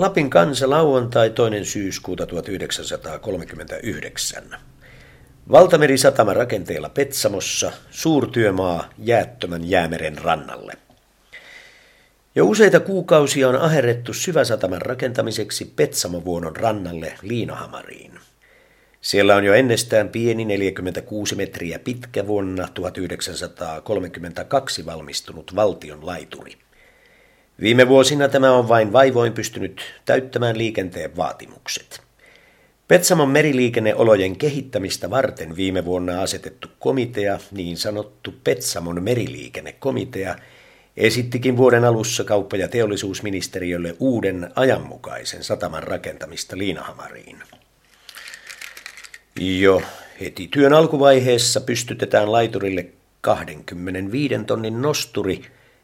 Lapin kansa lauantai toinen syyskuuta 1939. Valtamerisatama rakenteella Petsamossa, suurtyömaa jäättömän jäämeren rannalle. Jo useita kuukausia on aherrettu syväsataman rakentamiseksi Petsamovuonon rannalle Liinahamariin. Siellä on jo ennestään pieni 46 metriä pitkä vuonna 1932 valmistunut valtion laituri. Viime vuosina tämä on vain vaivoin pystynyt täyttämään liikenteen vaatimukset. Petsamon meriliikenneolojen kehittämistä varten viime vuonna asetettu komitea, niin sanottu Petsamon meriliikennekomitea, esittikin vuoden alussa kauppa- ja teollisuusministeriölle uuden ajanmukaisen sataman rakentamista Liinahamariin. Jo heti työn alkuvaiheessa pystytetään laiturille 25 tonnin nosturi,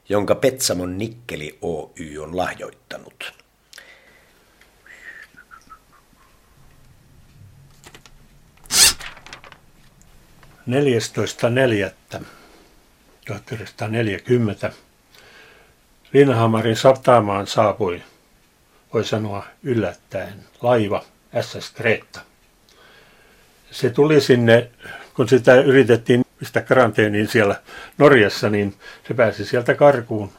jonka Petsamon Nikkeli Oy on lahjoittanut. Neljästoista neljättä 1940 Linnahamarin satamaan saapui, voi sanoa yllättäen, laiva SS Greta. Se tuli sinne, kun sitä yritettiin pistää karanteeniin siellä Norjassa, niin se pääsi sieltä karkuun.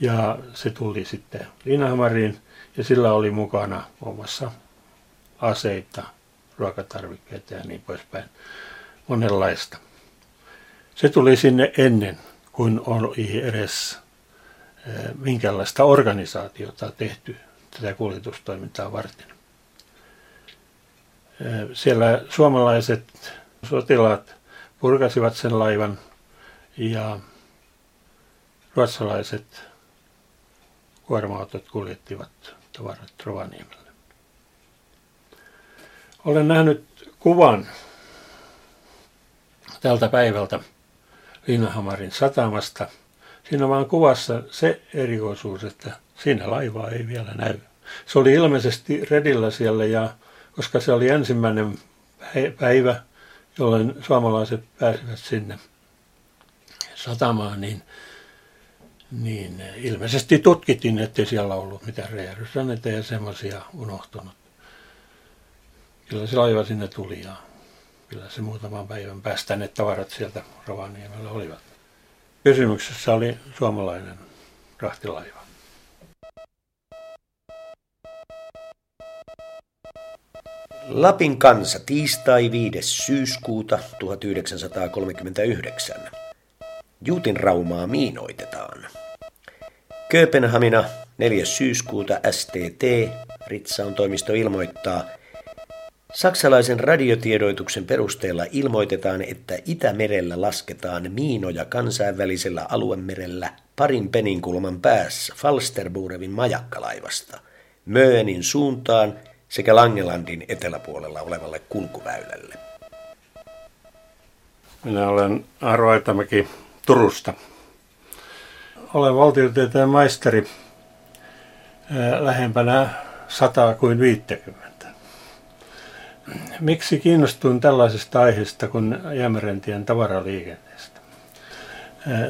Ja se tuli sitten Linnanhamariin ja sillä oli mukana muun muassa aseita, ruokatarvikkeita ja niin poispäin. Monenlaista. Se tuli sinne ennen kuin oli edes eh, minkälaista organisaatiota tehty tätä kuljetustoimintaa varten. Eh, siellä suomalaiset sotilaat purkasivat sen laivan ja ruotsalaiset kuorma-autot kuljettivat tavarat Rovaniemelle. Olen nähnyt kuvan tältä päivältä Linnahamarin satamasta. Siinä on vaan kuvassa se erikoisuus, että siinä laivaa ei vielä näy. Se oli ilmeisesti redillä siellä ja koska se oli ensimmäinen päivä, jolloin suomalaiset pääsivät sinne satamaan, niin, niin ilmeisesti tutkittiin, ettei siellä ollut mitään räjähdysrännettä ja semmoisia unohtunut. Kyllä se laiva sinne tuli ja kyllä se muutaman päivän päästä ne tavarat sieltä Rovaniemellä olivat. Kysymyksessä oli suomalainen rahtilaiva. Lapin kansa tiistai 5. syyskuuta 1939. Juutin raumaa miinoitetaan. Kööpenhamina 4. syyskuuta STT, Ritsaun toimisto ilmoittaa, Saksalaisen radiotiedoituksen perusteella ilmoitetaan, että Itämerellä lasketaan miinoja kansainvälisellä aluemerellä parin peninkulman päässä Falsterburevin majakkalaivasta Möönin suuntaan – sekä Langelandin eteläpuolella olevalle kulkuväylälle. Minä olen Aro Aitamäki Turusta. Olen valtiotieteen maisteri lähempänä sataa kuin 50. Miksi kiinnostuin tällaisesta aiheesta kuin Jämerentien tavaraliikenteestä?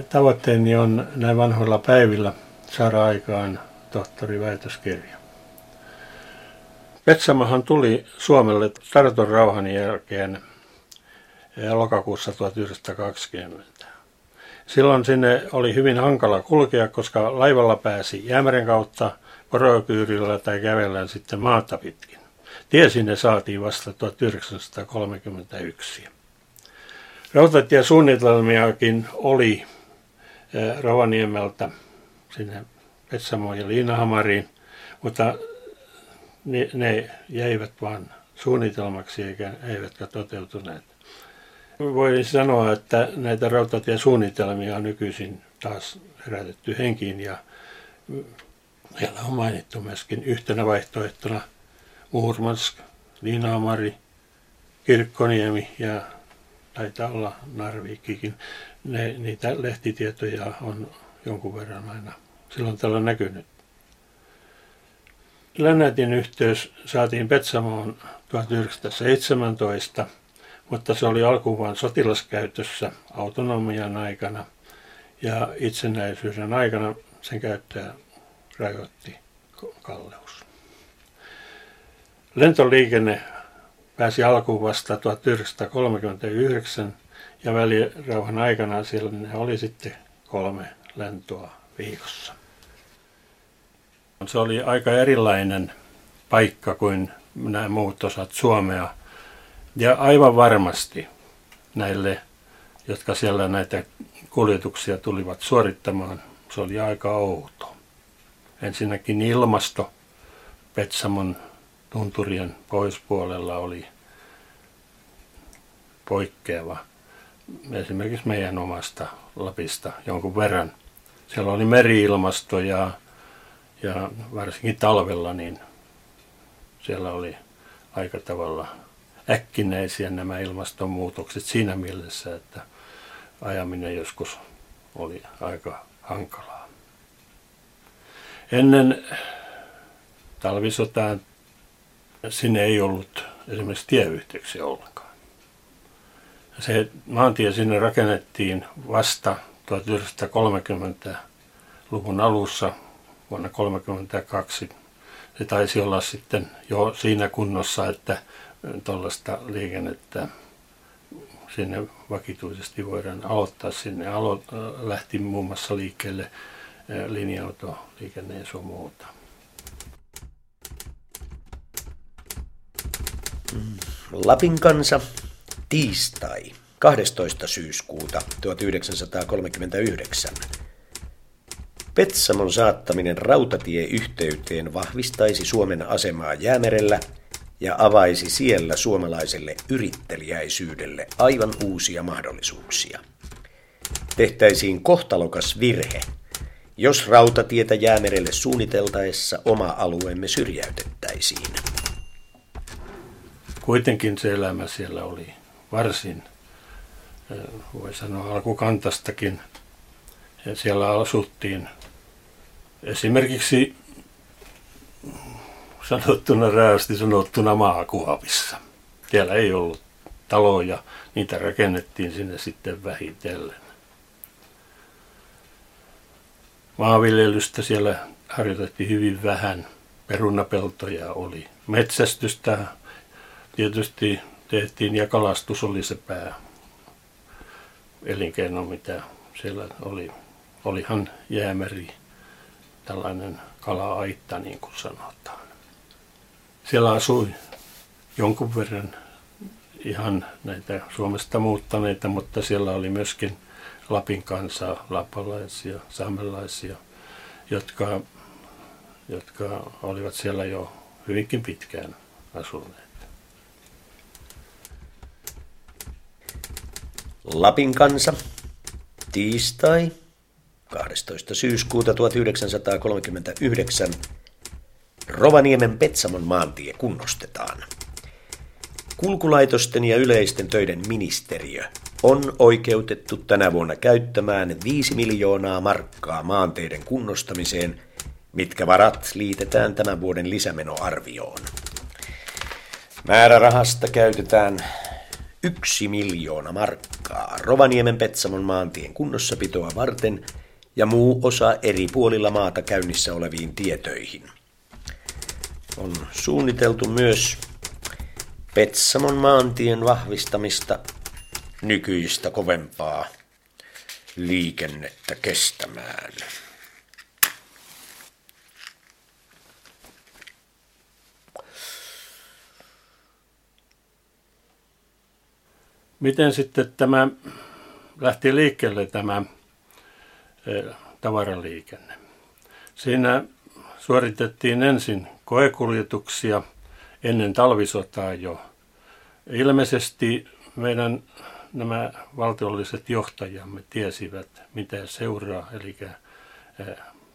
Tavoitteeni on näin vanhoilla päivillä saada aikaan tohtoriväitöskirja. Petsamohan tuli Suomelle Tarton rauhan jälkeen eh, lokakuussa 1920. Silloin sinne oli hyvin hankala kulkea, koska laivalla pääsi Jäämeren kautta, porokyyrillä tai kävellään sitten maata pitkin. Tie sinne saatiin vasta 1931. Rautatiesuunnitelmiakin oli eh, Rovaniemeltä sinne Petsamoon ja Liinahamariin, mutta ne, ne jäivät vain suunnitelmaksi eikä, eivätkä toteutuneet. Voin sanoa, että näitä rautatiesuunnitelmia on nykyisin taas herätetty henkiin ja siellä on mainittu myöskin yhtenä vaihtoehtona Murmansk, Liinaamari, Kirkkoniemi ja taitaa olla Narviikkikin. Ne, niitä lehtitietoja on jonkun verran aina silloin tällä näkynyt. Lennätin yhteys saatiin Petsamoon 1917, mutta se oli alkuun sotilaskäytössä autonomian aikana ja itsenäisyyden aikana sen käyttöä rajoitti kalleus. Lentoliikenne pääsi alkuun vasta 1939 ja välirauhan aikana siellä oli sitten kolme lentoa viikossa. Se oli aika erilainen paikka kuin nämä muut osat Suomea. Ja aivan varmasti näille, jotka siellä näitä kuljetuksia tulivat suorittamaan, se oli aika outo. Ensinnäkin ilmasto Petsamon tunturien poispuolella oli poikkeava. Esimerkiksi meidän omasta Lapista jonkun verran. Siellä oli meriilmasto ja, ja varsinkin talvella niin siellä oli aika tavalla äkkinäisiä nämä ilmastonmuutokset siinä mielessä, että ajaminen joskus oli aika hankalaa. Ennen talvisotaan sinne ei ollut esimerkiksi tieyhteyksiä ollenkaan. Se maantie sinne rakennettiin vasta 1930-luvun alussa vuonna 1932 se taisi olla sitten jo siinä kunnossa, että tuollaista liikennettä sinne vakituisesti voidaan aloittaa. Sinne alo- lähti muun muassa liikkeelle linja-autoliikenne ja sun muuta. Lapin kansa tiistai 12. syyskuuta 1939. Petsamon saattaminen rautatieyhteyteen vahvistaisi Suomen asemaa Jäämerellä ja avaisi siellä suomalaiselle yrittelijäisyydelle aivan uusia mahdollisuuksia. Tehtäisiin kohtalokas virhe, jos rautatietä Jäämerelle suunniteltaessa oma alueemme syrjäytettäisiin. Kuitenkin se elämä siellä oli varsin, voi sanoa alkukantastakin. Siellä asuttiin Esimerkiksi sanottuna räästi sanottuna maakuopissa. Siellä ei ollut taloja, niitä rakennettiin sinne sitten vähitellen. Maanviljelystä siellä harjoitettiin hyvin vähän. Perunapeltoja oli. Metsästystä tietysti tehtiin ja kalastus oli se pää elinkeino, mitä siellä oli. Olihan jäämeri tällainen kala-aitta, niin kuin sanotaan. Siellä asui jonkun verran ihan näitä Suomesta muuttaneita, mutta siellä oli myöskin Lapin kansaa, lapalaisia, saamelaisia, jotka, jotka olivat siellä jo hyvinkin pitkään asuneet. Lapin kansa, tiistai 12. syyskuuta 1939 Rovaniemen Petsamon maantie kunnostetaan. Kulkulaitosten ja yleisten töiden ministeriö on oikeutettu tänä vuonna käyttämään 5 miljoonaa markkaa maanteiden kunnostamiseen, mitkä varat liitetään tämän vuoden lisämenoarvioon. Määrärahasta käytetään yksi miljoona markkaa Rovaniemen Petsamon maantien kunnossapitoa varten – ja muu osa eri puolilla maata käynnissä oleviin tietöihin. On suunniteltu myös Petsamon maantien vahvistamista nykyistä kovempaa liikennettä kestämään. Miten sitten tämä lähti liikkeelle tämä tavaraliikenne. Siinä suoritettiin ensin koekuljetuksia ennen talvisotaa jo. Ilmeisesti meidän nämä valtiolliset johtajamme tiesivät, mitä seuraa, eli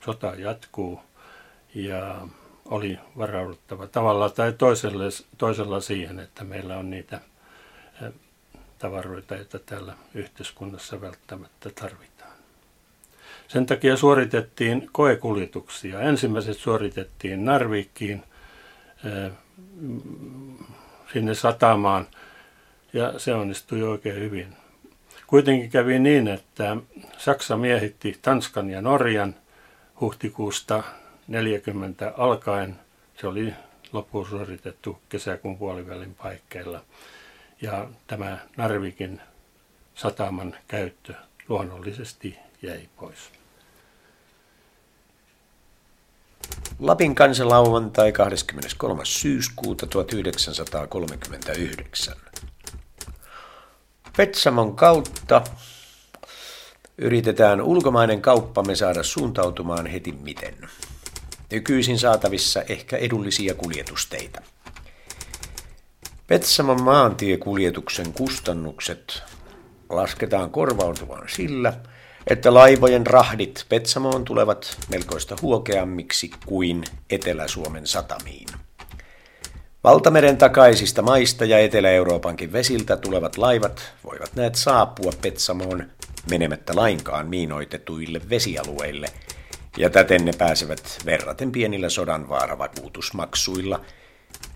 sota jatkuu ja oli varauduttava tavalla tai toisella, toisella siihen, että meillä on niitä tavaroita, joita täällä yhteiskunnassa välttämättä tarvitaan. Sen takia suoritettiin koekuljetuksia. Ensimmäiset suoritettiin Narvikkiin eh, sinne satamaan ja se onnistui oikein hyvin. Kuitenkin kävi niin, että Saksa miehitti Tanskan ja Norjan huhtikuusta 40 alkaen. Se oli loppuun suoritettu kesäkuun puolivälin paikkeilla. Ja tämä Narvikin sataman käyttö luonnollisesti jäi pois. Lapin kansalauantai 23. syyskuuta 1939. Petsamon kautta yritetään ulkomainen kauppamme saada suuntautumaan heti miten. Nykyisin saatavissa ehkä edullisia kuljetusteitä. Petsamon maantiekuljetuksen kustannukset lasketaan korvautuvan sillä, että laivojen rahdit Petsamoon tulevat melkoista huokeammiksi kuin Etelä-Suomen satamiin. Valtameren takaisista maista ja Etelä-Euroopankin vesiltä tulevat laivat voivat näet saapua Petsamoon menemättä lainkaan miinoitetuille vesialueille, ja täten ne pääsevät verraten pienillä sodanvaaravakuutusmaksuilla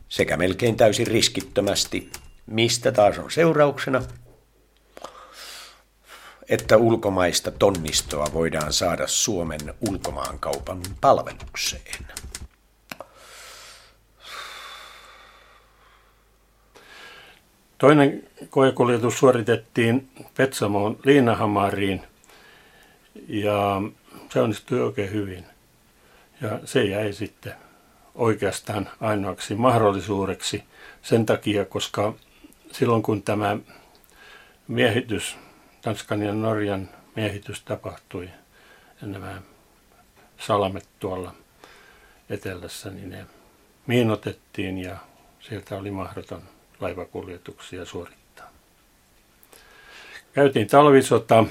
sekä melkein täysin riskittömästi, mistä taas on seurauksena, että ulkomaista tonnistoa voidaan saada Suomen ulkomaankaupan palvelukseen. Toinen koekuljetus suoritettiin Petsamoon Liinahamariin ja se onnistui oikein hyvin. Ja se jäi sitten oikeastaan ainoaksi mahdollisuudeksi sen takia, koska silloin kun tämä miehitys, Tanskan ja Norjan miehitys tapahtui, ja nämä salmet tuolla etelässä, niin ne miinotettiin ja sieltä oli mahdoton laivakuljetuksia suorittaa. Käytiin talvisota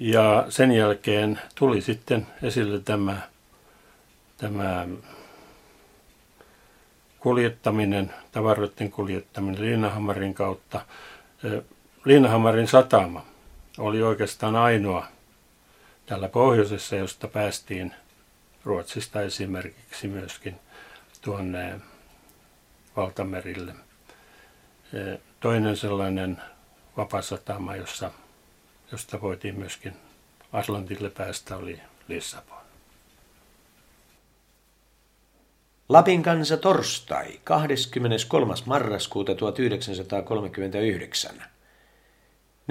ja sen jälkeen tuli sitten esille tämä, tämä kuljettaminen, tavaroiden kuljettaminen Liinahamarin kautta. Liinahamarin satama oli oikeastaan ainoa tällä pohjoisessa, josta päästiin Ruotsista esimerkiksi myöskin tuonne valtamerille. Toinen sellainen vapasatama, jossa, josta voitiin myöskin Atlantille päästä, oli Lissabon. Lapin kansa torstai 23. marraskuuta 1939.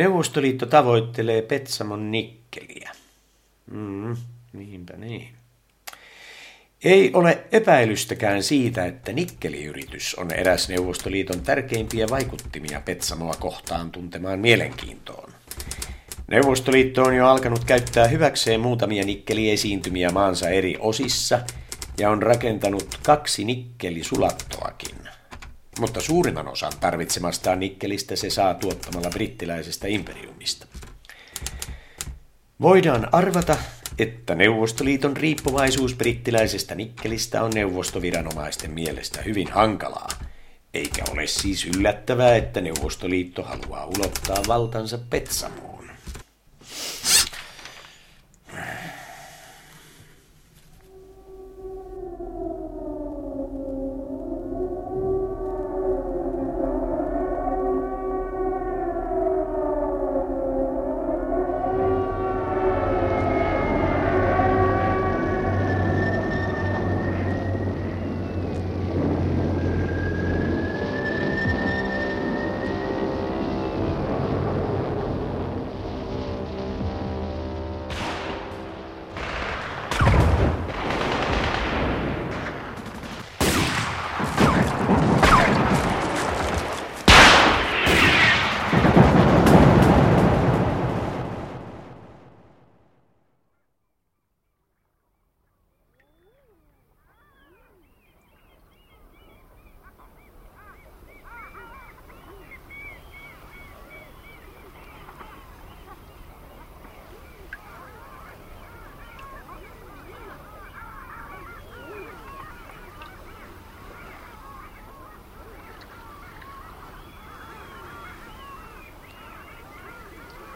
Neuvostoliitto tavoittelee Petsamon nikkeliä. Mm, niinpä niin. Ei ole epäilystäkään siitä, että nikkeliyritys on eräs Neuvostoliiton tärkeimpiä vaikuttimia Petsamoa kohtaan tuntemaan mielenkiintoon. Neuvostoliitto on jo alkanut käyttää hyväkseen muutamia nikkeliesiintymiä maansa eri osissa ja on rakentanut kaksi nikkelisulattoakin. Mutta suurimman osan tarvitsemastaan nikkelistä se saa tuottamalla brittiläisestä imperiumista. Voidaan arvata, että Neuvostoliiton riippuvaisuus brittiläisestä nikkelistä on neuvostoviranomaisten mielestä hyvin hankalaa, eikä ole siis yllättävää, että Neuvostoliitto haluaa ulottaa valtansa Petsamoon.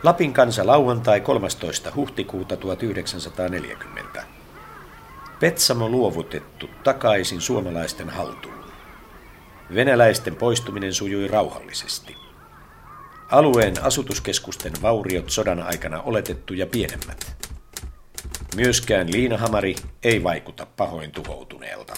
Lapin kansa lauantai 13. huhtikuuta 1940. Petsamo luovutettu takaisin suomalaisten haltuun. Venäläisten poistuminen sujui rauhallisesti. Alueen asutuskeskusten vauriot sodan aikana oletettu ja pienemmät. Myöskään liinahamari ei vaikuta pahoin tuhoutuneelta.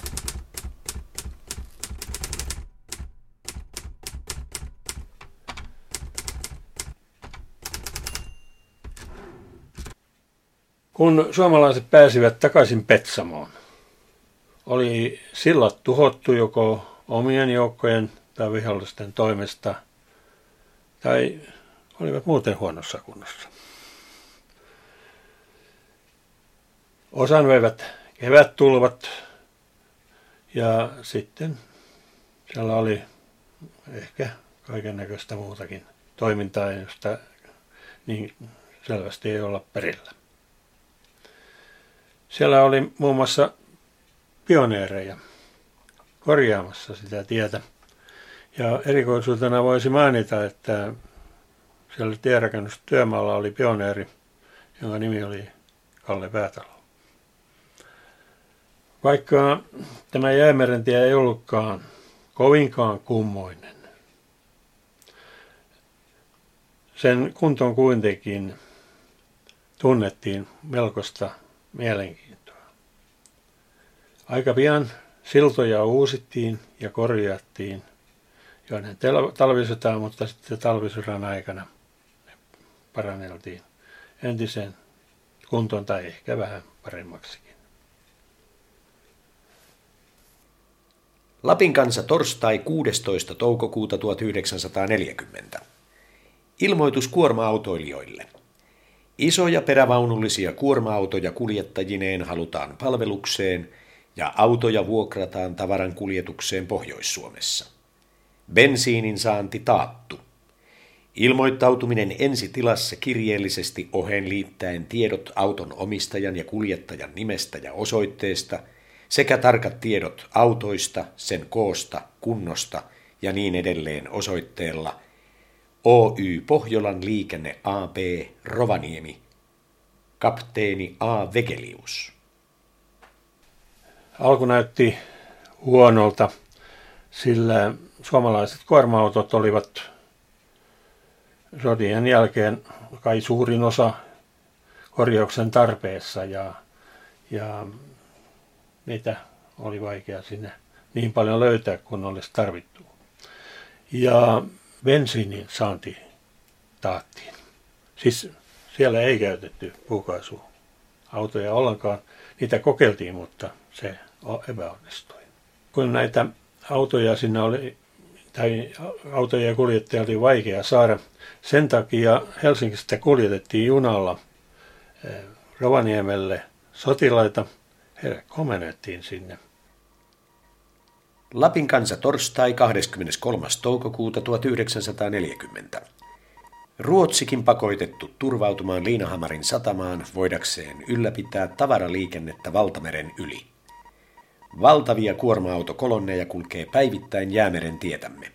Kun suomalaiset pääsivät takaisin Petsamoon, oli sillat tuhottu joko omien joukkojen tai vihollisten toimesta, tai olivat muuten huonossa kunnossa. Osan veivät kevättulvat ja sitten siellä oli ehkä kaiken näköistä muutakin toimintaa, josta niin selvästi ei olla perillä. Siellä oli muun muassa pioneereja korjaamassa sitä tietä. Ja erikoisuutena voisi mainita, että siellä tienrakennustyömaalla oli pioneeri, jonka nimi oli Kalle Päätalo. Vaikka tämä jäämeren tie ei ollutkaan kovinkaan kummoinen, sen kuntoon kuitenkin tunnettiin melkoista mielenkiintoa. Aika pian siltoja uusittiin ja korjattiin jo ennen talvisotaa, mutta sitten talvisodan aikana ne paranneltiin entisen kuntoon tai ehkä vähän paremmaksikin. Lapin kanssa torstai 16. toukokuuta 1940. Ilmoitus kuorma-autoilijoille. Isoja perävaunullisia kuorma-autoja kuljettajineen halutaan palvelukseen ja autoja vuokrataan tavaran kuljetukseen Pohjois-Suomessa. Bensiinin saanti taattu. Ilmoittautuminen ensitilassa kirjeellisesti oheen liittäen tiedot auton omistajan ja kuljettajan nimestä ja osoitteesta sekä tarkat tiedot autoista, sen koosta, kunnosta ja niin edelleen osoitteella – Oy Pohjolan liikenne AB Rovaniemi, kapteeni A. Vegelius. Alku näytti huonolta, sillä suomalaiset kuorma-autot olivat sodien jälkeen kai suurin osa korjauksen tarpeessa ja, ja niitä oli vaikea sinne niin paljon löytää kuin olisi tarvittu. Ja bensiinin saanti taattiin. Siis siellä ei käytetty puukaasuautoja ollenkaan. Niitä kokeiltiin, mutta se epäonnistui. Kun näitä autoja sinne oli, tai autoja ja kuljettajia oli vaikea saada, sen takia Helsingistä kuljetettiin junalla eh, Rovaniemelle sotilaita. Heidät komennettiin sinne Lapin kansa torstai 23. toukokuuta 1940. Ruotsikin pakoitettu turvautumaan Liinahamarin satamaan voidakseen ylläpitää tavaraliikennettä valtameren yli. Valtavia kuorma-autokolonneja kulkee päivittäin jäämeren tietämme.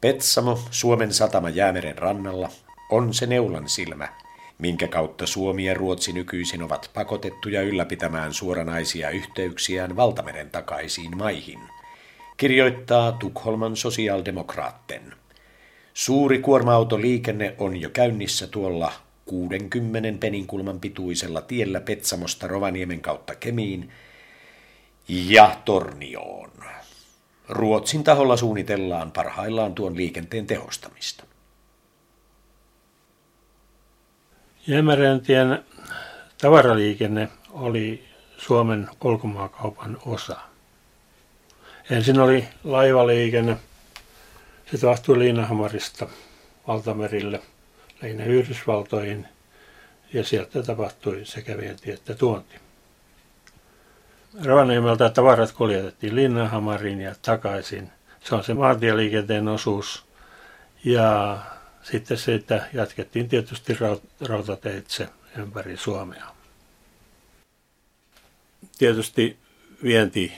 Petsamo, Suomen satama jäämeren rannalla, on se neulan silmä, minkä kautta Suomi ja Ruotsi nykyisin ovat pakotettuja ylläpitämään suoranaisia yhteyksiään valtameren takaisiin maihin – kirjoittaa Tukholman sosiaaldemokraatten. Suuri kuorma-autoliikenne on jo käynnissä tuolla 60 peninkulman pituisella tiellä Petsamosta Rovaniemen kautta Kemiin ja Tornioon. Ruotsin taholla suunnitellaan parhaillaan tuon liikenteen tehostamista. Jäämärentien tavaraliikenne oli Suomen ulkomaakaupan osa. Ensin oli laivaliikenne. Se tapahtui Liinahamarista valtamerille, lähinnä Yhdysvaltoihin, ja sieltä tapahtui sekä vienti että tuonti. Rovaniemeltä tavarat kuljetettiin Linnanhamariin ja takaisin. Se on se maantieliikenteen osuus. Ja sitten siitä jatkettiin tietysti rautateitse ympäri Suomea. Tietysti vienti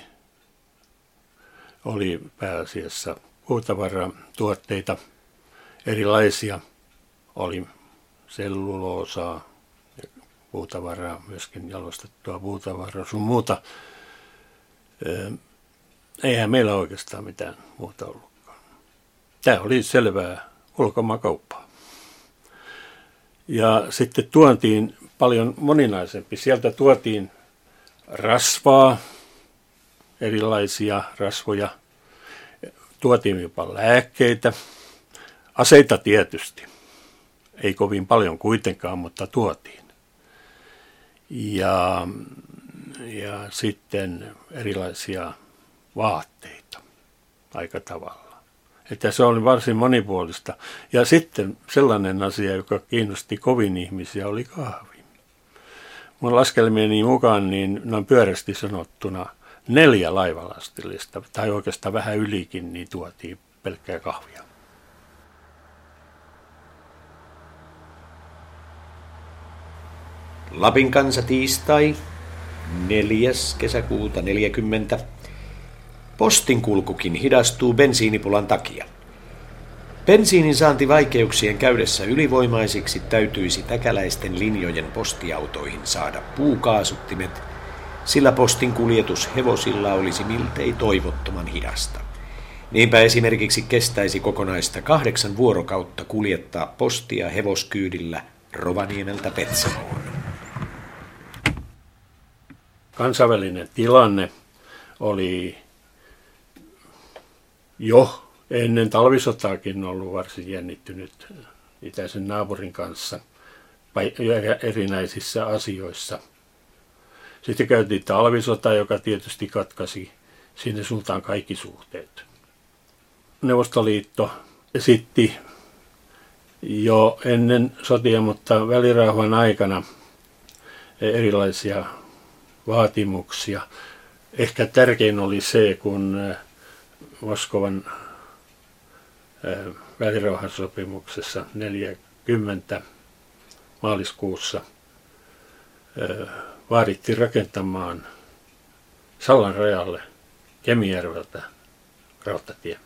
oli pääasiassa puutavaratuotteita erilaisia. Oli selluloosaa, puutavaraa, myöskin jalostettua puutavaraa, sun muuta. Eihän meillä oikeastaan mitään muuta ollutkaan. Tämä oli selvää ulkomaankauppaa. Ja sitten tuontiin paljon moninaisempi. Sieltä tuotiin rasvaa, erilaisia rasvoja. Tuotiin jopa lääkkeitä, aseita tietysti. Ei kovin paljon kuitenkaan, mutta tuotiin. ja, ja sitten erilaisia vaatteita aika tavalla. Että se oli varsin monipuolista. Ja sitten sellainen asia, joka kiinnosti kovin ihmisiä, oli kahvi. Mun laskelmieni mukaan niin noin pyörästi sanottuna neljä laivalastillista, tai oikeastaan vähän ylikin, niin tuotiin pelkkää kahvia. Lapin kansa tiistai 4. kesäkuuta 40. Postin kulkukin hidastuu bensiinipulan takia. Bensiinin saanti vaikeuksien käydessä ylivoimaisiksi täytyisi täkäläisten linjojen postiautoihin saada puukaasuttimet, sillä postin kuljetus hevosilla olisi miltei toivottoman hidasta. Niinpä esimerkiksi kestäisi kokonaista kahdeksan vuorokautta kuljettaa postia hevoskyydillä Rovaniemeltä Petsamoon. Kansainvälinen tilanne oli jo ennen talvisotaakin ollut varsin jännittynyt itäisen naapurin kanssa erinäisissä asioissa. Sitten käytiin talvisota, joka tietysti katkasi sinne suuntaan kaikki suhteet. Neuvostoliitto esitti jo ennen sotia, mutta välirauhan aikana erilaisia vaatimuksia. Ehkä tärkein oli se, kun Moskovan välirauhansopimuksessa 40 maaliskuussa vaadittiin rakentamaan Sallan rajalle Kemijärveltä rautatie.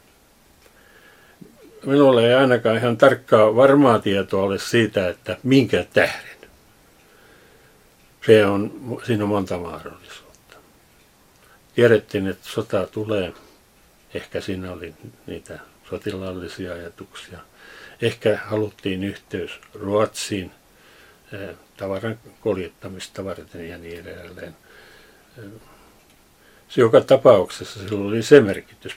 Minulla ei ainakaan ihan tarkkaa varmaa tietoa ole siitä, että minkä tähden. Se on, siinä on monta mahdollisuutta. Tiedettiin, että sota tulee. Ehkä siinä oli niitä sotilaallisia ajatuksia. Ehkä haluttiin yhteys Ruotsiin tavaran kuljettamista varten ja niin edelleen. Eh, se joka tapauksessa sillä oli se merkitys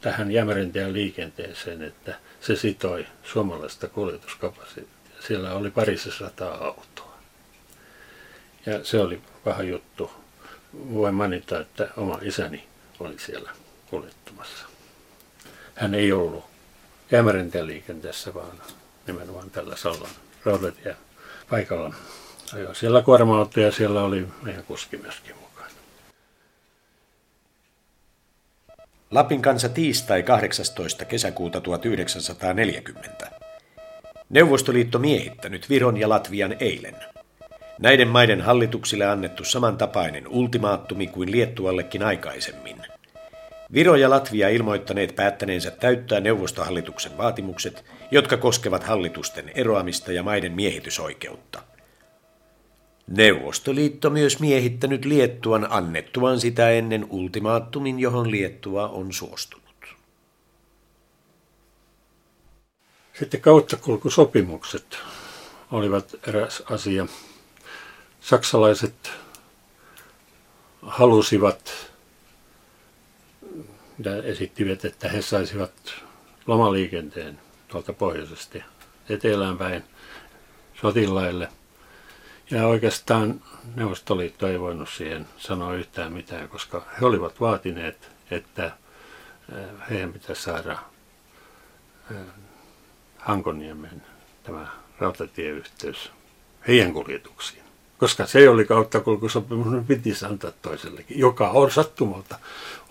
tähän jämerintään liikenteeseen, että se sitoi suomalaista kuljetuskapasiteettia. Siellä oli parissa sataa autoa. Ja se oli paha juttu. Voin mainita, että oma isäni oli siellä kuljettamassa hän ei ollut jäämärintien liikenteessä, vaan nimenomaan tällä Sallan raudatie paikalla. Ajo siellä kuorma ja siellä oli meidän kuski myöskin mukana. Lapin kansa tiistai 18. kesäkuuta 1940. Neuvostoliitto miehittänyt Viron ja Latvian eilen. Näiden maiden hallituksille annettu samantapainen ultimaattumi kuin Liettuallekin aikaisemmin. Viro ja Latvia ilmoittaneet päättäneensä täyttää neuvostohallituksen vaatimukset, jotka koskevat hallitusten eroamista ja maiden miehitysoikeutta. Neuvostoliitto myös miehittänyt Liettuan annettuaan sitä ennen ultimaattumin, johon Liettua on suostunut. Sitten kauttakulkusopimukset olivat eräs asia. Saksalaiset halusivat ja esittivät, että he saisivat lomaliikenteen tuolta pohjoisesti etelään päin sotilaille. Ja oikeastaan Neuvostoliitto ei voinut siihen sanoa yhtään mitään, koska he olivat vaatineet, että eh, heidän pitäisi saada eh, Hankoniemen tämä rautatieyhteys heidän kuljetuksiin koska se oli kauttakulkusopimus, niin piti antaa toisellekin, joka on sattumalta,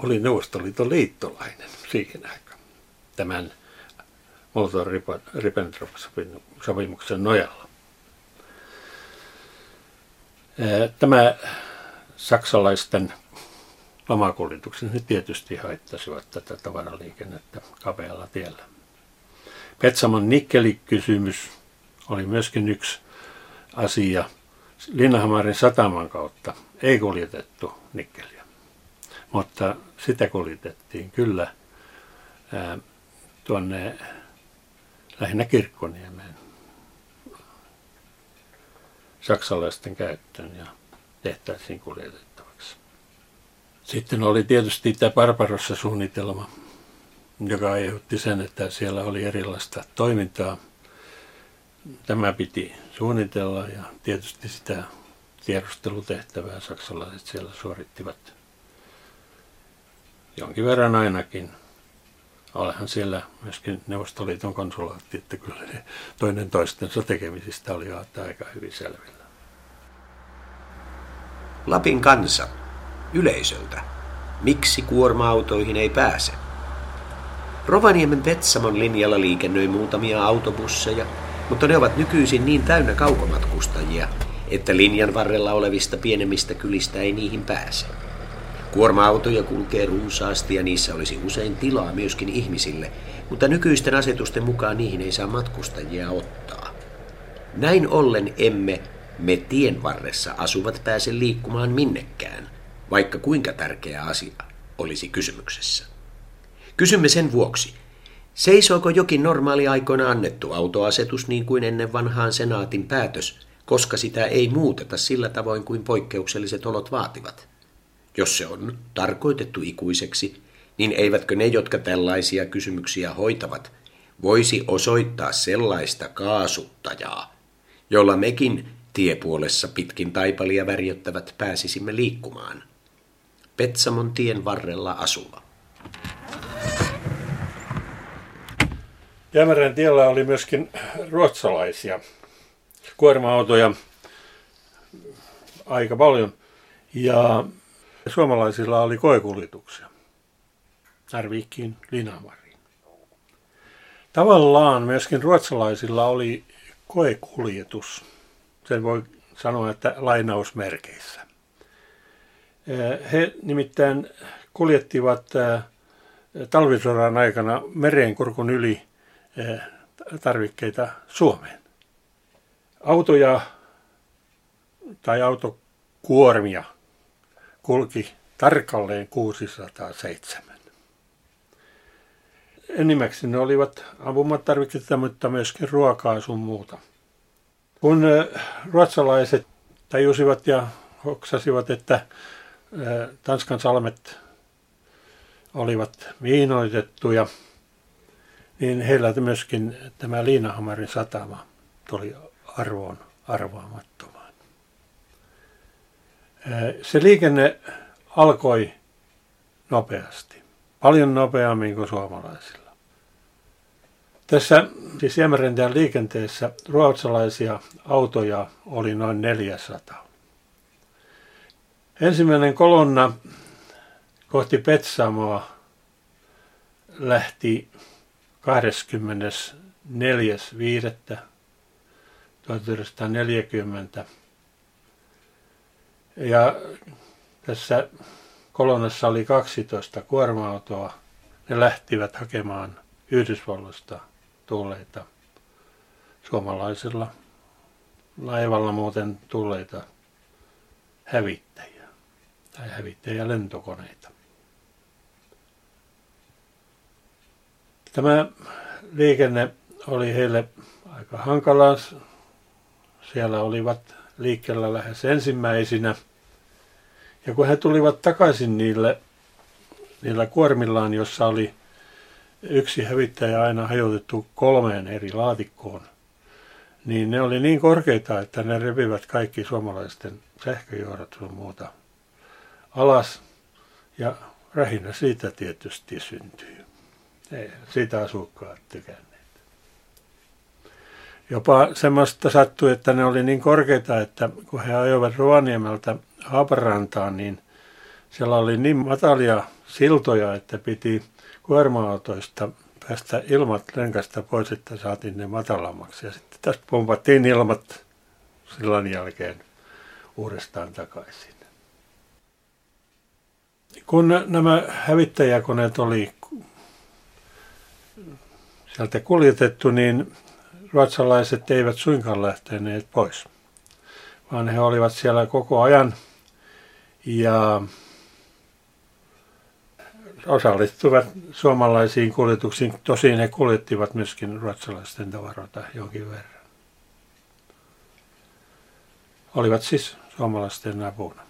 oli Neuvostoliiton liittolainen siihen aikaan, tämän Molotov-Ribbentrop-sopimuksen nojalla. Tämä saksalaisten lamakuljetukset ne tietysti haittasivat tätä tavaraliikennettä kapealla tiellä. Petsamon nikkelikysymys oli myöskin yksi asia – Linnahamarin sataman kautta ei kuljetettu nikkeliä, mutta sitä kuljetettiin kyllä ää, tuonne lähinnä Kirkkoniemeen saksalaisten käyttöön ja tehtäisiin kuljetettavaksi. Sitten oli tietysti tämä Barbarossa suunnitelma, joka aiheutti sen, että siellä oli erilaista toimintaa – tämä piti suunnitella ja tietysti sitä tiedustelutehtävää saksalaiset siellä suorittivat. Jonkin verran ainakin. Olehan siellä myöskin Neuvostoliiton konsulaatti, että kyllä ne toinen toistensa tekemisistä oli aika hyvin selvillä. Lapin kansa, yleisöltä. Miksi kuorma-autoihin ei pääse? Rovaniemen Petsamon linjalla liikennöi muutamia autobusseja, mutta ne ovat nykyisin niin täynnä kaukomatkustajia, että linjan varrella olevista pienemmistä kylistä ei niihin pääse. Kuorma-autoja kulkee runsaasti ja niissä olisi usein tilaa myöskin ihmisille, mutta nykyisten asetusten mukaan niihin ei saa matkustajia ottaa. Näin ollen emme me tien varressa asuvat pääse liikkumaan minnekään, vaikka kuinka tärkeä asia olisi kysymyksessä. Kysymme sen vuoksi, seisooko jokin normaali aikoina annettu autoasetus niin kuin ennen vanhaan senaatin päätös, koska sitä ei muuteta sillä tavoin kuin poikkeukselliset olot vaativat? Jos se on tarkoitettu ikuiseksi, niin eivätkö ne, jotka tällaisia kysymyksiä hoitavat, voisi osoittaa sellaista kaasuttajaa, jolla mekin tiepuolessa pitkin taipalia värjöttävät pääsisimme liikkumaan. Petsamon tien varrella asuva. Jäämärän tiellä oli myöskin ruotsalaisia kuorma-autoja aika paljon. Ja suomalaisilla oli koekuljetuksia. Narvikkiin, Linamariin. Tavallaan myöskin ruotsalaisilla oli koekuljetus. Sen voi sanoa, että lainausmerkeissä. He nimittäin kuljettivat talvisodan aikana merenkurkun yli tarvikkeita Suomeen. Autoja tai autokuormia kulki tarkalleen 607. Enimmäkseen ne olivat ampumatarvikkeita, mutta myöskin ruokaa sun muuta. Kun ruotsalaiset tajusivat ja hoksasivat, että Tanskan salmet olivat miinoitettuja, niin heillä myöskin tämä Liinahamarin satama tuli arvoon arvaamattomaan. Se liikenne alkoi nopeasti, paljon nopeammin kuin suomalaisilla. Tässä siis Jämärentään liikenteessä ruotsalaisia autoja oli noin 400. Ensimmäinen kolonna kohti Petsamoa lähti 24.5.1940. Ja tässä kolonnassa oli 12 kuorma-autoa. Ne lähtivät hakemaan Yhdysvalloista tulleita suomalaisilla laivalla muuten tulleita hävittäjiä tai hävittäjälentokoneita. Tämä liikenne oli heille aika hankalaa. Siellä olivat liikkeellä lähes ensimmäisinä. Ja kun he tulivat takaisin niille, niillä kuormillaan, jossa oli yksi hävittäjä aina hajotettu kolmeen eri laatikkoon, niin ne oli niin korkeita, että ne revivät kaikki suomalaisten sähköjohdot sun muuta alas. Ja rähinä siitä tietysti syntyy. Ei siitä asukkaat tykänneet. Jopa semmoista sattui, että ne oli niin korkeita, että kun he ajoivat Ruoniemeltä Haaparantaan, niin siellä oli niin matalia siltoja, että piti kuorma-autoista päästä ilmat lenkasta pois, että saatiin ne matalammaksi. Ja sitten tästä pompattiin ilmat sillan jälkeen uudestaan takaisin. Kun nämä hävittäjäkoneet oli sieltä kuljetettu, niin ruotsalaiset eivät suinkaan lähteneet pois, vaan he olivat siellä koko ajan ja osallistuvat suomalaisiin kuljetuksiin. Tosin he kuljettivat myöskin ruotsalaisten tavaroita jonkin verran. Olivat siis suomalaisten apuna.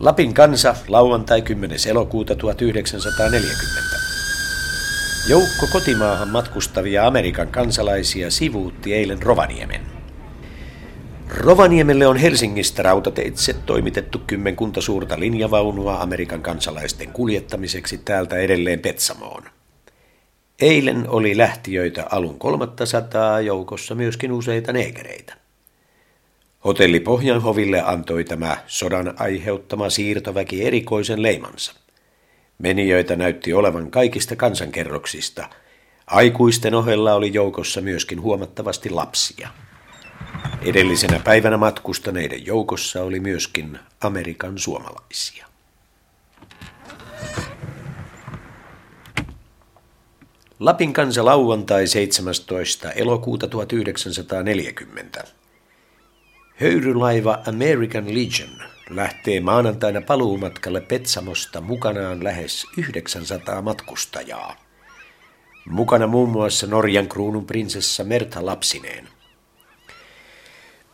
Lapin kansa, lauantai 10. elokuuta 1940. Joukko kotimaahan matkustavia Amerikan kansalaisia sivuutti eilen Rovaniemen. Rovaniemelle on Helsingistä rautateitse toimitettu kymmenkunta suurta linjavaunua Amerikan kansalaisten kuljettamiseksi täältä edelleen Petsamoon. Eilen oli lähtiöitä alun 300 joukossa myöskin useita neekereitä. Hotelli Pohjanhoville antoi tämä sodan aiheuttama siirtoväki erikoisen leimansa. Menijöitä näytti olevan kaikista kansankerroksista. Aikuisten ohella oli joukossa myöskin huomattavasti lapsia. Edellisenä päivänä matkustaneiden joukossa oli myöskin Amerikan suomalaisia. Lapin kansa lauantai 17. elokuuta 1940. Höyrylaiva American Legion lähtee maanantaina paluumatkalle Petsamosta mukanaan lähes 900 matkustajaa. Mukana muun muassa Norjan kruunun prinsessa Merta lapsineen.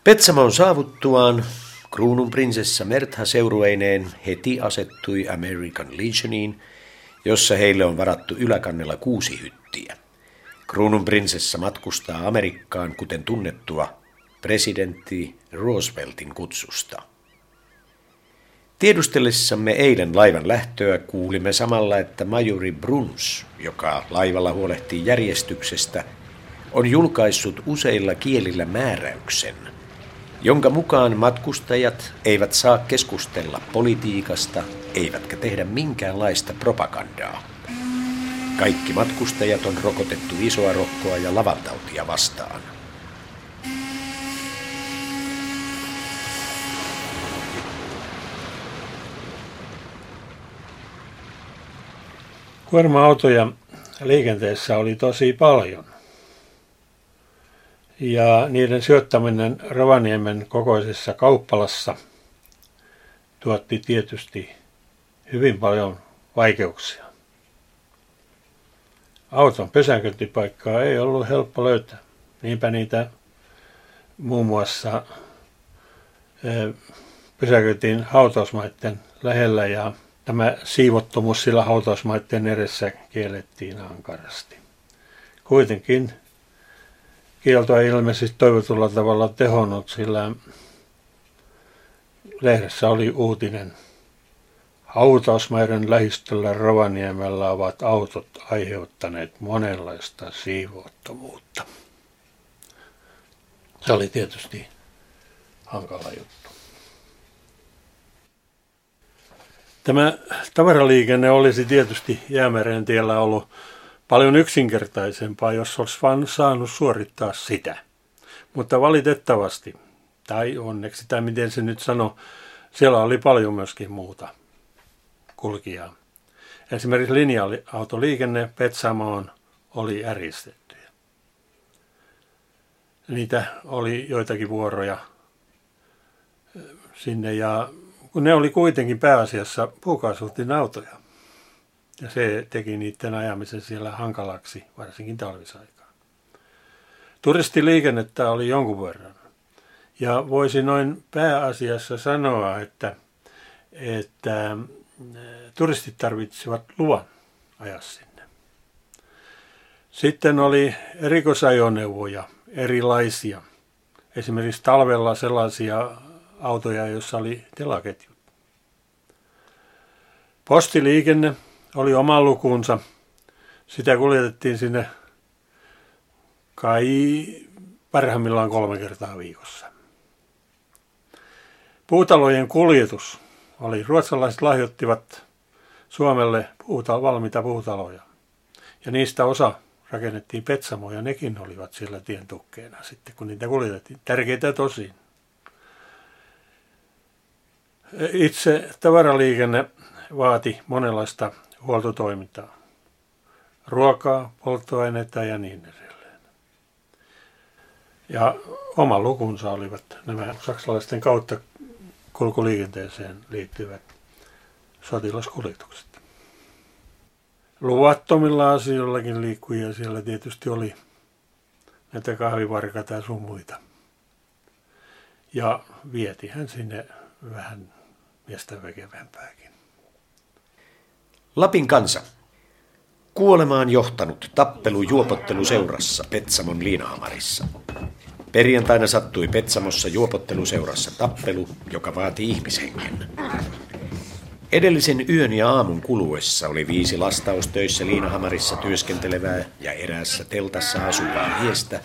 Petsamon saavuttuaan kruunun prinsessa Mertha seurueineen heti asettui American Legioniin, jossa heille on varattu yläkannella kuusi hyttiä. Kruunun prinsessa matkustaa Amerikkaan, kuten tunnettua, presidentti Rooseveltin kutsusta. Tiedustellessamme eilen laivan lähtöä kuulimme samalla, että majuri Bruns, joka laivalla huolehtii järjestyksestä, on julkaissut useilla kielillä määräyksen, jonka mukaan matkustajat eivät saa keskustella politiikasta eivätkä tehdä minkäänlaista propagandaa. Kaikki matkustajat on rokotettu isoa rokkoa ja lavantautia vastaan. Kuorma-autoja liikenteessä oli tosi paljon. Ja niiden syöttäminen Rovaniemen kokoisessa kauppalassa tuotti tietysti hyvin paljon vaikeuksia. Auton pysäköintipaikkaa ei ollut helppo löytää. Niinpä niitä muun muassa eh, pysäköitiin hautausmaiden lähellä ja Tämä siivottomuus sillä hautausmaiden edessä kiellettiin ankarasti. Kuitenkin kielto ei ilmeisesti toivotulla tavalla tehonnut, sillä lehdessä oli uutinen. Hautausmaiden lähistöllä Rovaniemellä ovat autot aiheuttaneet monenlaista siivottomuutta. Se oli tietysti hankala juttu. Tämä tavaraliikenne olisi tietysti Jäämeren tiellä ollut paljon yksinkertaisempaa, jos olisi vain saanut suorittaa sitä. Mutta valitettavasti, tai onneksi, tai miten se nyt sanoo, siellä oli paljon myöskin muuta kulkijaa. Esimerkiksi linja-autoliikenne Petsamoon oli järjestetty. Niitä oli joitakin vuoroja sinne ja kun ne oli kuitenkin pääasiassa puukaasutin autoja. Ja se teki niiden ajamisen siellä hankalaksi, varsinkin talvisaikaan. Turistiliikennettä oli jonkun verran. Ja voisi noin pääasiassa sanoa, että, että turistit tarvitsivat luvan ajaa sinne. Sitten oli erikoisajoneuvoja, erilaisia. Esimerkiksi talvella sellaisia autoja, joissa oli telaketjut. Postiliikenne oli oma lukunsa. Sitä kuljetettiin sinne kai parhaimmillaan kolme kertaa viikossa. Puutalojen kuljetus oli, ruotsalaiset lahjoittivat Suomelle puuta, valmiita puutaloja. Ja niistä osa rakennettiin Petsamoja, nekin olivat siellä tien tukkeena sitten, kun niitä kuljetettiin. Tärkeitä tosin. Itse tavaraliikenne vaati monenlaista huoltotoimintaa. Ruokaa, polttoaineita ja niin edelleen. Ja oma lukunsa olivat nämä saksalaisten kautta kulkuliikenteeseen liittyvät sotilaskuljetukset. Luvattomilla asioillakin liikkujia siellä tietysti oli näitä kahvivarkaita ja sun muita. Ja vietihän sinne vähän miestä väkevämpääkin. Lapin kansa. Kuolemaan johtanut tappelu juopotteluseurassa Petsamon liinahamarissa. Perjantaina sattui Petsamossa juopotteluseurassa tappelu, joka vaati ihmishengen. Edellisen yön ja aamun kuluessa oli viisi lastaustöissä Liinahamarissa työskentelevää ja eräässä teltassa asuvaa miestä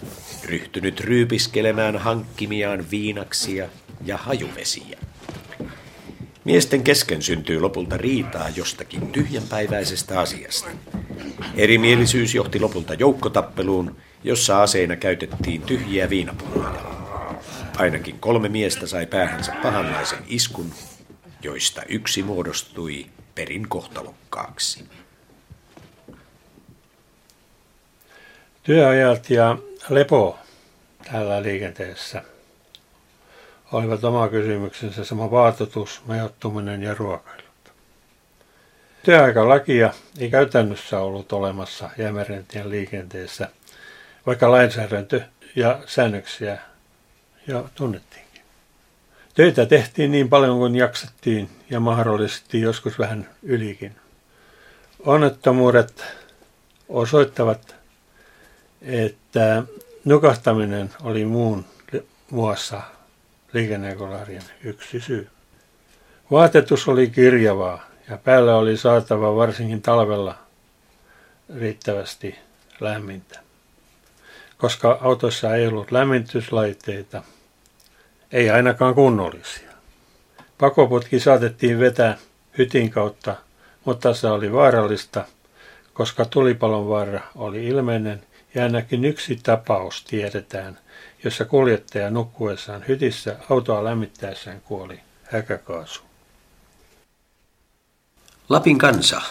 ryhtynyt ryypiskelemään hankkimiaan viinaksia ja hajuvesiä. Miesten kesken syntyy lopulta riitaa jostakin tyhjänpäiväisestä asiasta. Erimielisyys johti lopulta joukkotappeluun, jossa aseina käytettiin tyhjiä viinapulloja. Ainakin kolme miestä sai päähänsä pahanlaisen iskun, joista yksi muodostui perin kohtalokkaaksi. Työajat ja lepo tällä liikenteessä olivat oma kysymyksensä sama vaatetus, majoittuminen ja ruokailut. Työaikalakia ei käytännössä ollut olemassa jäämerentien liikenteessä, vaikka lainsäädäntö ja säännöksiä jo tunnettiinkin. Töitä tehtiin niin paljon kuin jaksettiin ja mahdollisesti joskus vähän ylikin. Onnettomuudet osoittavat, että nukahtaminen oli muun muassa liikennekolarien yksi syy. Vaatetus oli kirjavaa ja päällä oli saatava varsinkin talvella riittävästi lämmintä. Koska autossa ei ollut lämmityslaitteita, ei ainakaan kunnollisia. Pakoputki saatettiin vetää hytin kautta, mutta se oli vaarallista, koska tulipalon vaara oli ilmeinen ja ainakin yksi tapaus tiedetään, jossa kuljettaja nukkuessaan hytissä autoa lämmittäessään kuoli häkäkaasu. Lapin kansa.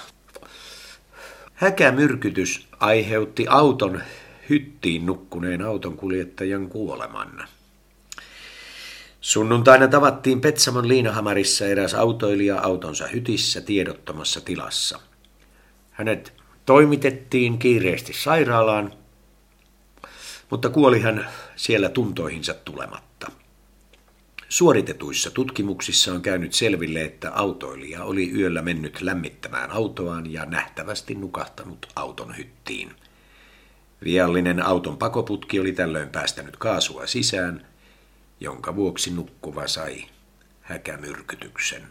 Häkämyrkytys aiheutti auton hyttiin nukkuneen auton kuljettajan kuoleman. Sunnuntaina tavattiin Petsamon liinahamarissa eräs autoilija autonsa hytissä tiedottomassa tilassa. Hänet toimitettiin kiireesti sairaalaan, mutta kuoli hän siellä tuntoihinsa tulematta. Suoritetuissa tutkimuksissa on käynyt selville, että autoilija oli yöllä mennyt lämmittämään autoaan ja nähtävästi nukahtanut auton hyttiin. Viallinen auton pakoputki oli tällöin päästänyt kaasua sisään, jonka vuoksi nukkuva sai häkämyrkytyksen.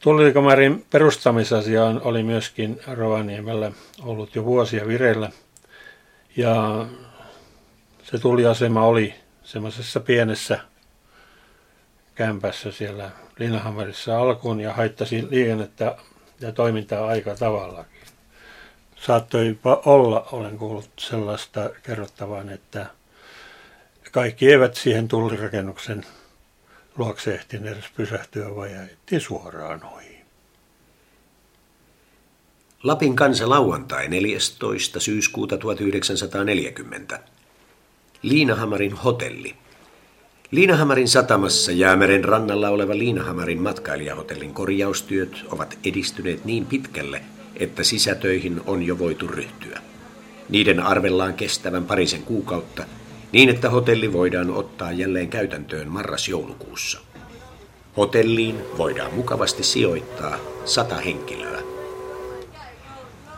Tullikamarin perustamisasia oli myöskin Rovaniemellä ollut jo vuosia vireillä. Ja se tuliasema oli semmoisessa pienessä kämpässä siellä Linnahammarissa alkuun ja haittasi liikennettä ja toimintaa aika tavallakin. Saattoi olla, olen kuullut sellaista kerrottavan, että kaikki eivät siihen tullirakennuksen luokse ehtineet edes pysähtyä vai jäitti suoraan ohi. Lapin kansa lauantai 14. syyskuuta 1940. Liinahamarin hotelli. Liinahamarin satamassa jäämeren rannalla oleva Liinahamarin matkailijahotellin korjaustyöt ovat edistyneet niin pitkälle, että sisätöihin on jo voitu ryhtyä. Niiden arvellaan kestävän parisen kuukautta – niin että hotelli voidaan ottaa jälleen käytäntöön marras-joulukuussa. Hotelliin voidaan mukavasti sijoittaa sata henkilöä.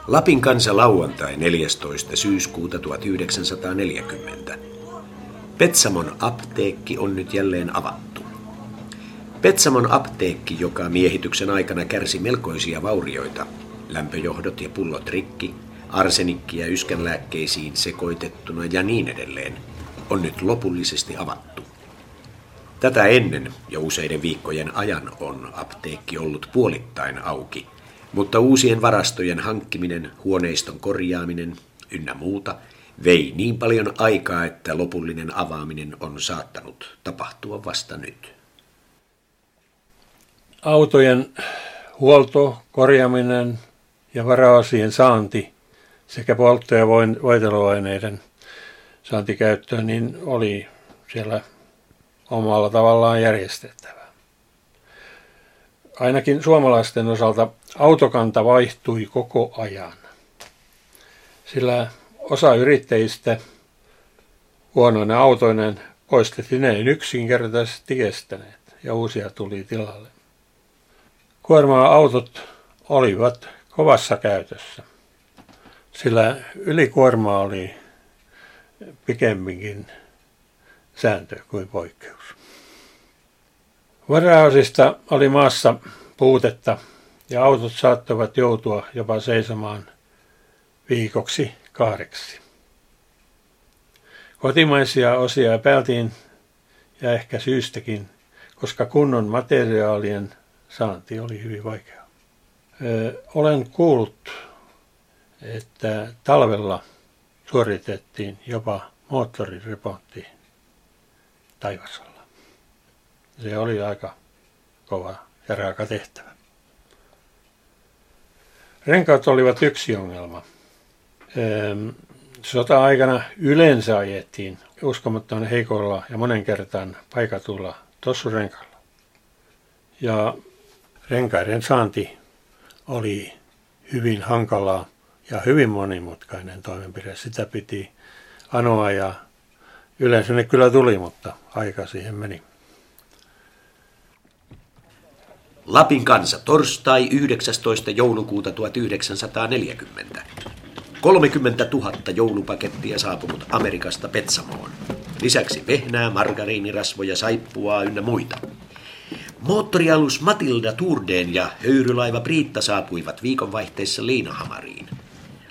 Lapin kansa lauantai 14. syyskuuta 1940. Petsamon apteekki on nyt jälleen avattu. Petsamon apteekki, joka miehityksen aikana kärsi melkoisia vaurioita, lämpöjohdot ja pullot rikki, arsenikkia yskänlääkkeisiin sekoitettuna ja niin edelleen – on nyt lopullisesti avattu. Tätä ennen jo useiden viikkojen ajan on apteekki ollut puolittain auki, mutta uusien varastojen hankkiminen, huoneiston korjaaminen ynnä muuta vei niin paljon aikaa, että lopullinen avaaminen on saattanut tapahtua vasta nyt. Autojen huolto, korjaaminen ja varaosien saanti sekä poltto- ja voiteluaineiden saantikäyttöön, niin oli siellä omalla tavallaan järjestettävä. Ainakin suomalaisten osalta autokanta vaihtui koko ajan, sillä osa yrittäjistä huonoinen autoinen poistettiin, ne yksinkertaisesti kestäneet ja uusia tuli tilalle. Kuorma-autot olivat kovassa käytössä, sillä ylikuorma oli pikemminkin sääntö kuin poikkeus. Varaosista oli maassa puutetta ja autot saattoivat joutua jopa seisomaan viikoksi kahdeksi. Kotimaisia osia epäiltiin ja ehkä syystäkin, koska kunnon materiaalien saanti oli hyvin vaikeaa. olen kuullut, että talvella suoritettiin jopa moottorirepontti taivasalla. Se oli aika kova ja raaka tehtävä. Renkaat olivat yksi ongelma. Sota-aikana yleensä ajettiin uskomattoman heikolla ja monen kertaan paikatulla tossurenkalla. Ja renkaiden saanti oli hyvin hankalaa ja hyvin monimutkainen toimenpide. Sitä piti anoa ja yleensä ne kyllä tuli, mutta aika siihen meni. Lapin kansa torstai 19. joulukuuta 1940. 30 000 joulupakettia saapunut Amerikasta Petsamoon. Lisäksi vehnää, margariinirasvoja, saippua ynnä muita. Moottorialus Matilda Turdeen ja höyrylaiva Priitta saapuivat viikonvaihteessa Liinahamariin.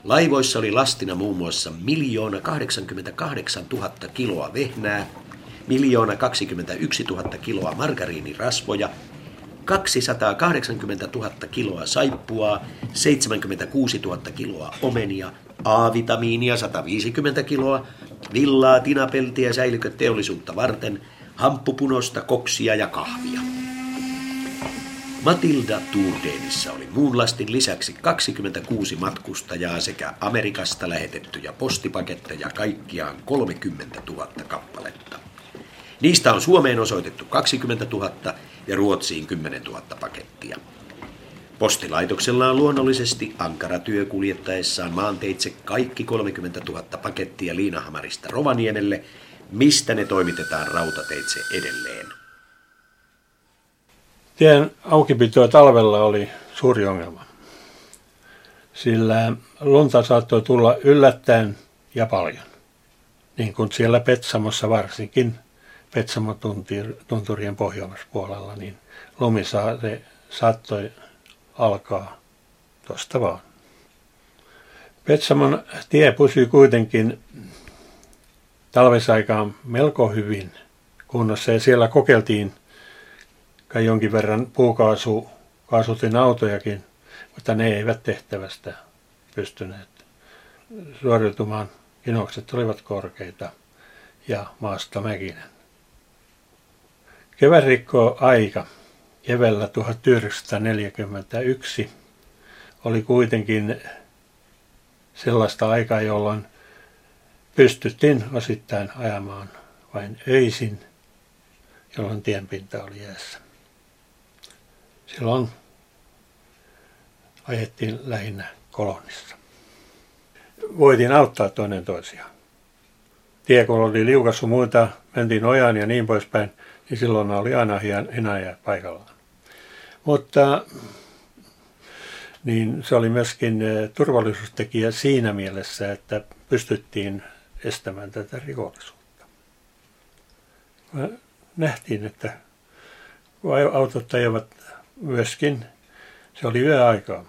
Laivoissa oli lastina muun muassa miljoona 88 000 kiloa vehnää, miljoona 21 000 kiloa margariinirasvoja 280 000 kiloa saippua, 76 000 kiloa omenia, A-vitamiinia 150 kiloa, villaa, tinapeltiä säilyköteollisuutta varten, hamppupunosta, koksia ja kahvia. Matilda Tourdeenissa oli muun lastin lisäksi 26 matkustajaa sekä Amerikasta lähetettyjä postipaketteja kaikkiaan 30 000 kappaletta. Niistä on Suomeen osoitettu 20 000 ja Ruotsiin 10 000 pakettia. Postilaitoksella on luonnollisesti ankara työ kuljettaessaan maanteitse kaikki 30 000 pakettia Liinahamarista Rovaniemelle, mistä ne toimitetaan rautateitse edelleen. Tien aukipitoa talvella oli suuri ongelma, sillä lunta saattoi tulla yllättäen ja paljon, niin kuin siellä Petsamossa varsinkin – Petsamo-tunturien pohjoispuolella, niin lumisaade saattoi alkaa tuosta vaan. Petsamon tie pysyi kuitenkin talvisaikaan melko hyvin kunnossa ja siellä kokeiltiin kai jonkin verran puukaasu, kaasutin autojakin, mutta ne eivät tehtävästä pystyneet suoriutumaan. Kinokset olivat korkeita ja maasta mäkinen. Kevätrikko aika keväällä 1941 oli kuitenkin sellaista aikaa, jolloin pystyttiin osittain ajamaan vain öisin, jolloin tienpinta oli jäässä. Silloin ajettiin lähinnä kolonnissa. Voitiin auttaa toinen toisiaan. Tie kun oli liukassu muita, mentiin ojaan ja niin poispäin – niin silloin oli aina hinaaja paikallaan. Mutta niin se oli myöskin eh, turvallisuustekijä siinä mielessä, että pystyttiin estämään tätä rikollisuutta. Me nähtiin, että kun autot ajavat myöskin, se oli yöaikaa,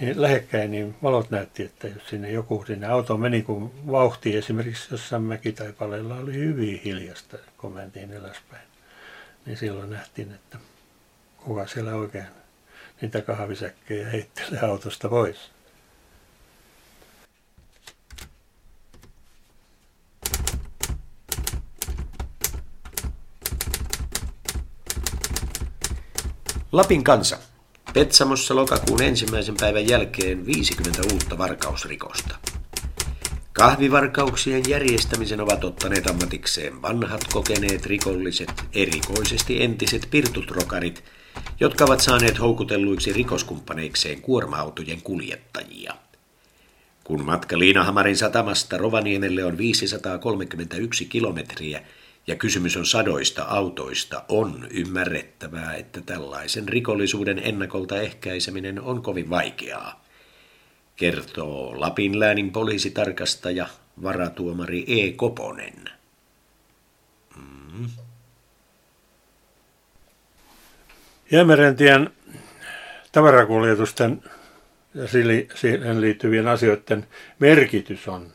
niin lähekkäin niin valot näytti, että jos sinne joku sinne auto meni, kun vauhti esimerkiksi jossain mäkitaipaleella oli hyvin hiljasta, kun mentiin ylöspäin. Niin silloin nähtiin, että kuka siellä oikein niitä kahvisäkkejä heittelee autosta pois. Lapin kansa. Petsamossa lokakuun ensimmäisen päivän jälkeen 50 uutta varkausrikosta. Kahvivarkauksien järjestämisen ovat ottaneet ammatikseen vanhat kokeneet rikolliset, erikoisesti entiset pirtutrokarit, jotka ovat saaneet houkutelluiksi rikoskumppaneikseen kuorma-autojen kuljettajia. Kun matka Liinahamarin satamasta Rovaniemelle on 531 kilometriä ja kysymys on sadoista autoista, on ymmärrettävää, että tällaisen rikollisuuden ennakolta ehkäiseminen on kovin vaikeaa. Kertoo Lapin läänin poliisitarkastaja varatuomari E. Koponen. Mm. Jäämerentien tavarakuljetusten ja siihen liittyvien asioiden merkitys on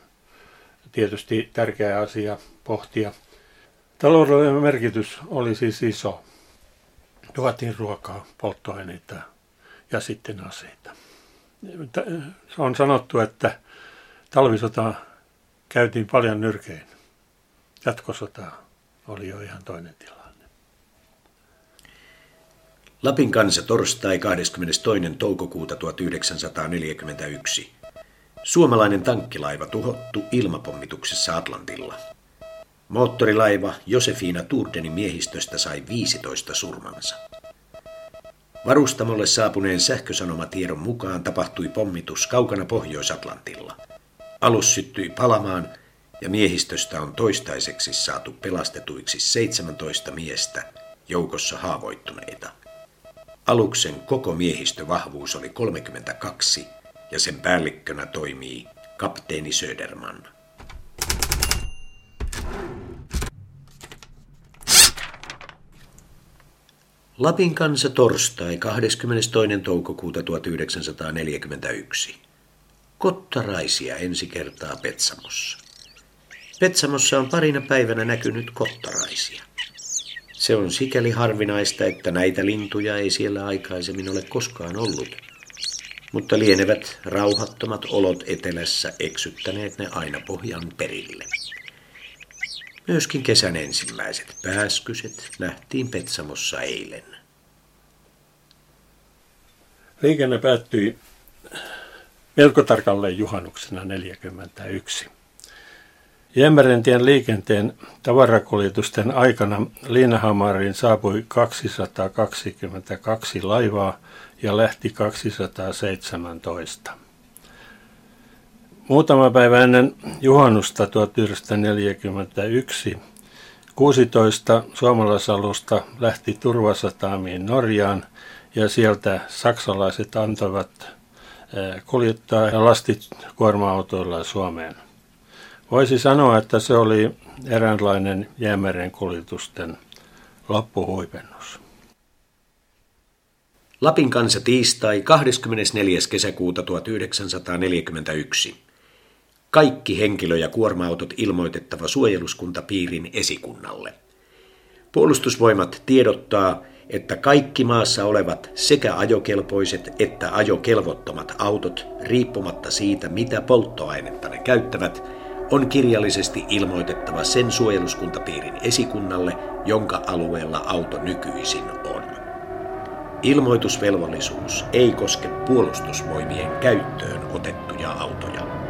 tietysti tärkeä asia pohtia. Taloudellinen merkitys oli siis iso. Tuotiin ruokaa, polttoaineita ja sitten aseita. On sanottu, että talvisota käytiin paljon nyrkein. Jatkosota oli jo ihan toinen tilanne. Lapin kansa torstai 22. toukokuuta 1941. Suomalainen tankkilaiva tuhottu ilmapommituksessa Atlantilla. Moottorilaiva Josefina Turdenin miehistöstä sai 15 surmansa. Varustamolle saapuneen sähkösanomatiedon mukaan tapahtui pommitus kaukana Pohjois-Atlantilla. Alus syttyi palamaan ja miehistöstä on toistaiseksi saatu pelastetuiksi 17 miestä, joukossa haavoittuneita. Aluksen koko miehistövahvuus oli 32 ja sen päällikkönä toimii kapteeni Söderman. Lapin kansa torstai 22. toukokuuta 1941. Kottaraisia ensi kertaa Petsamossa. Petsamossa on parina päivänä näkynyt kottaraisia. Se on sikäli harvinaista, että näitä lintuja ei siellä aikaisemmin ole koskaan ollut. Mutta lienevät rauhattomat olot etelässä eksyttäneet ne aina pohjan perille. Myöskin kesän ensimmäiset pääskyset nähtiin Petsamossa eilen. Liikenne päättyi melko tarkalleen juhannuksena 41. Jämmerentien liikenteen tavarakuljetusten aikana Liinahamariin saapui 222 laivaa ja lähti 217. Muutama päivä ennen juhannusta 1941 16 suomalaisalusta lähti turvasataamiin Norjaan ja sieltä saksalaiset antoivat eh, kuljettaa lastit kuorma-autoilla Suomeen. Voisi sanoa, että se oli eräänlainen jäämeren kuljetusten loppuhuipennus. Lapin kansa tiistai 24. kesäkuuta 1941. Kaikki henkilö- ja kuorma-autot ilmoitettava suojeluskuntapiirin esikunnalle. Puolustusvoimat tiedottaa, että kaikki maassa olevat sekä ajokelpoiset että ajokelvottomat autot, riippumatta siitä mitä polttoainetta ne käyttävät, on kirjallisesti ilmoitettava sen suojeluskuntapiirin esikunnalle, jonka alueella auto nykyisin on. Ilmoitusvelvollisuus ei koske puolustusvoimien käyttöön otettuja autoja.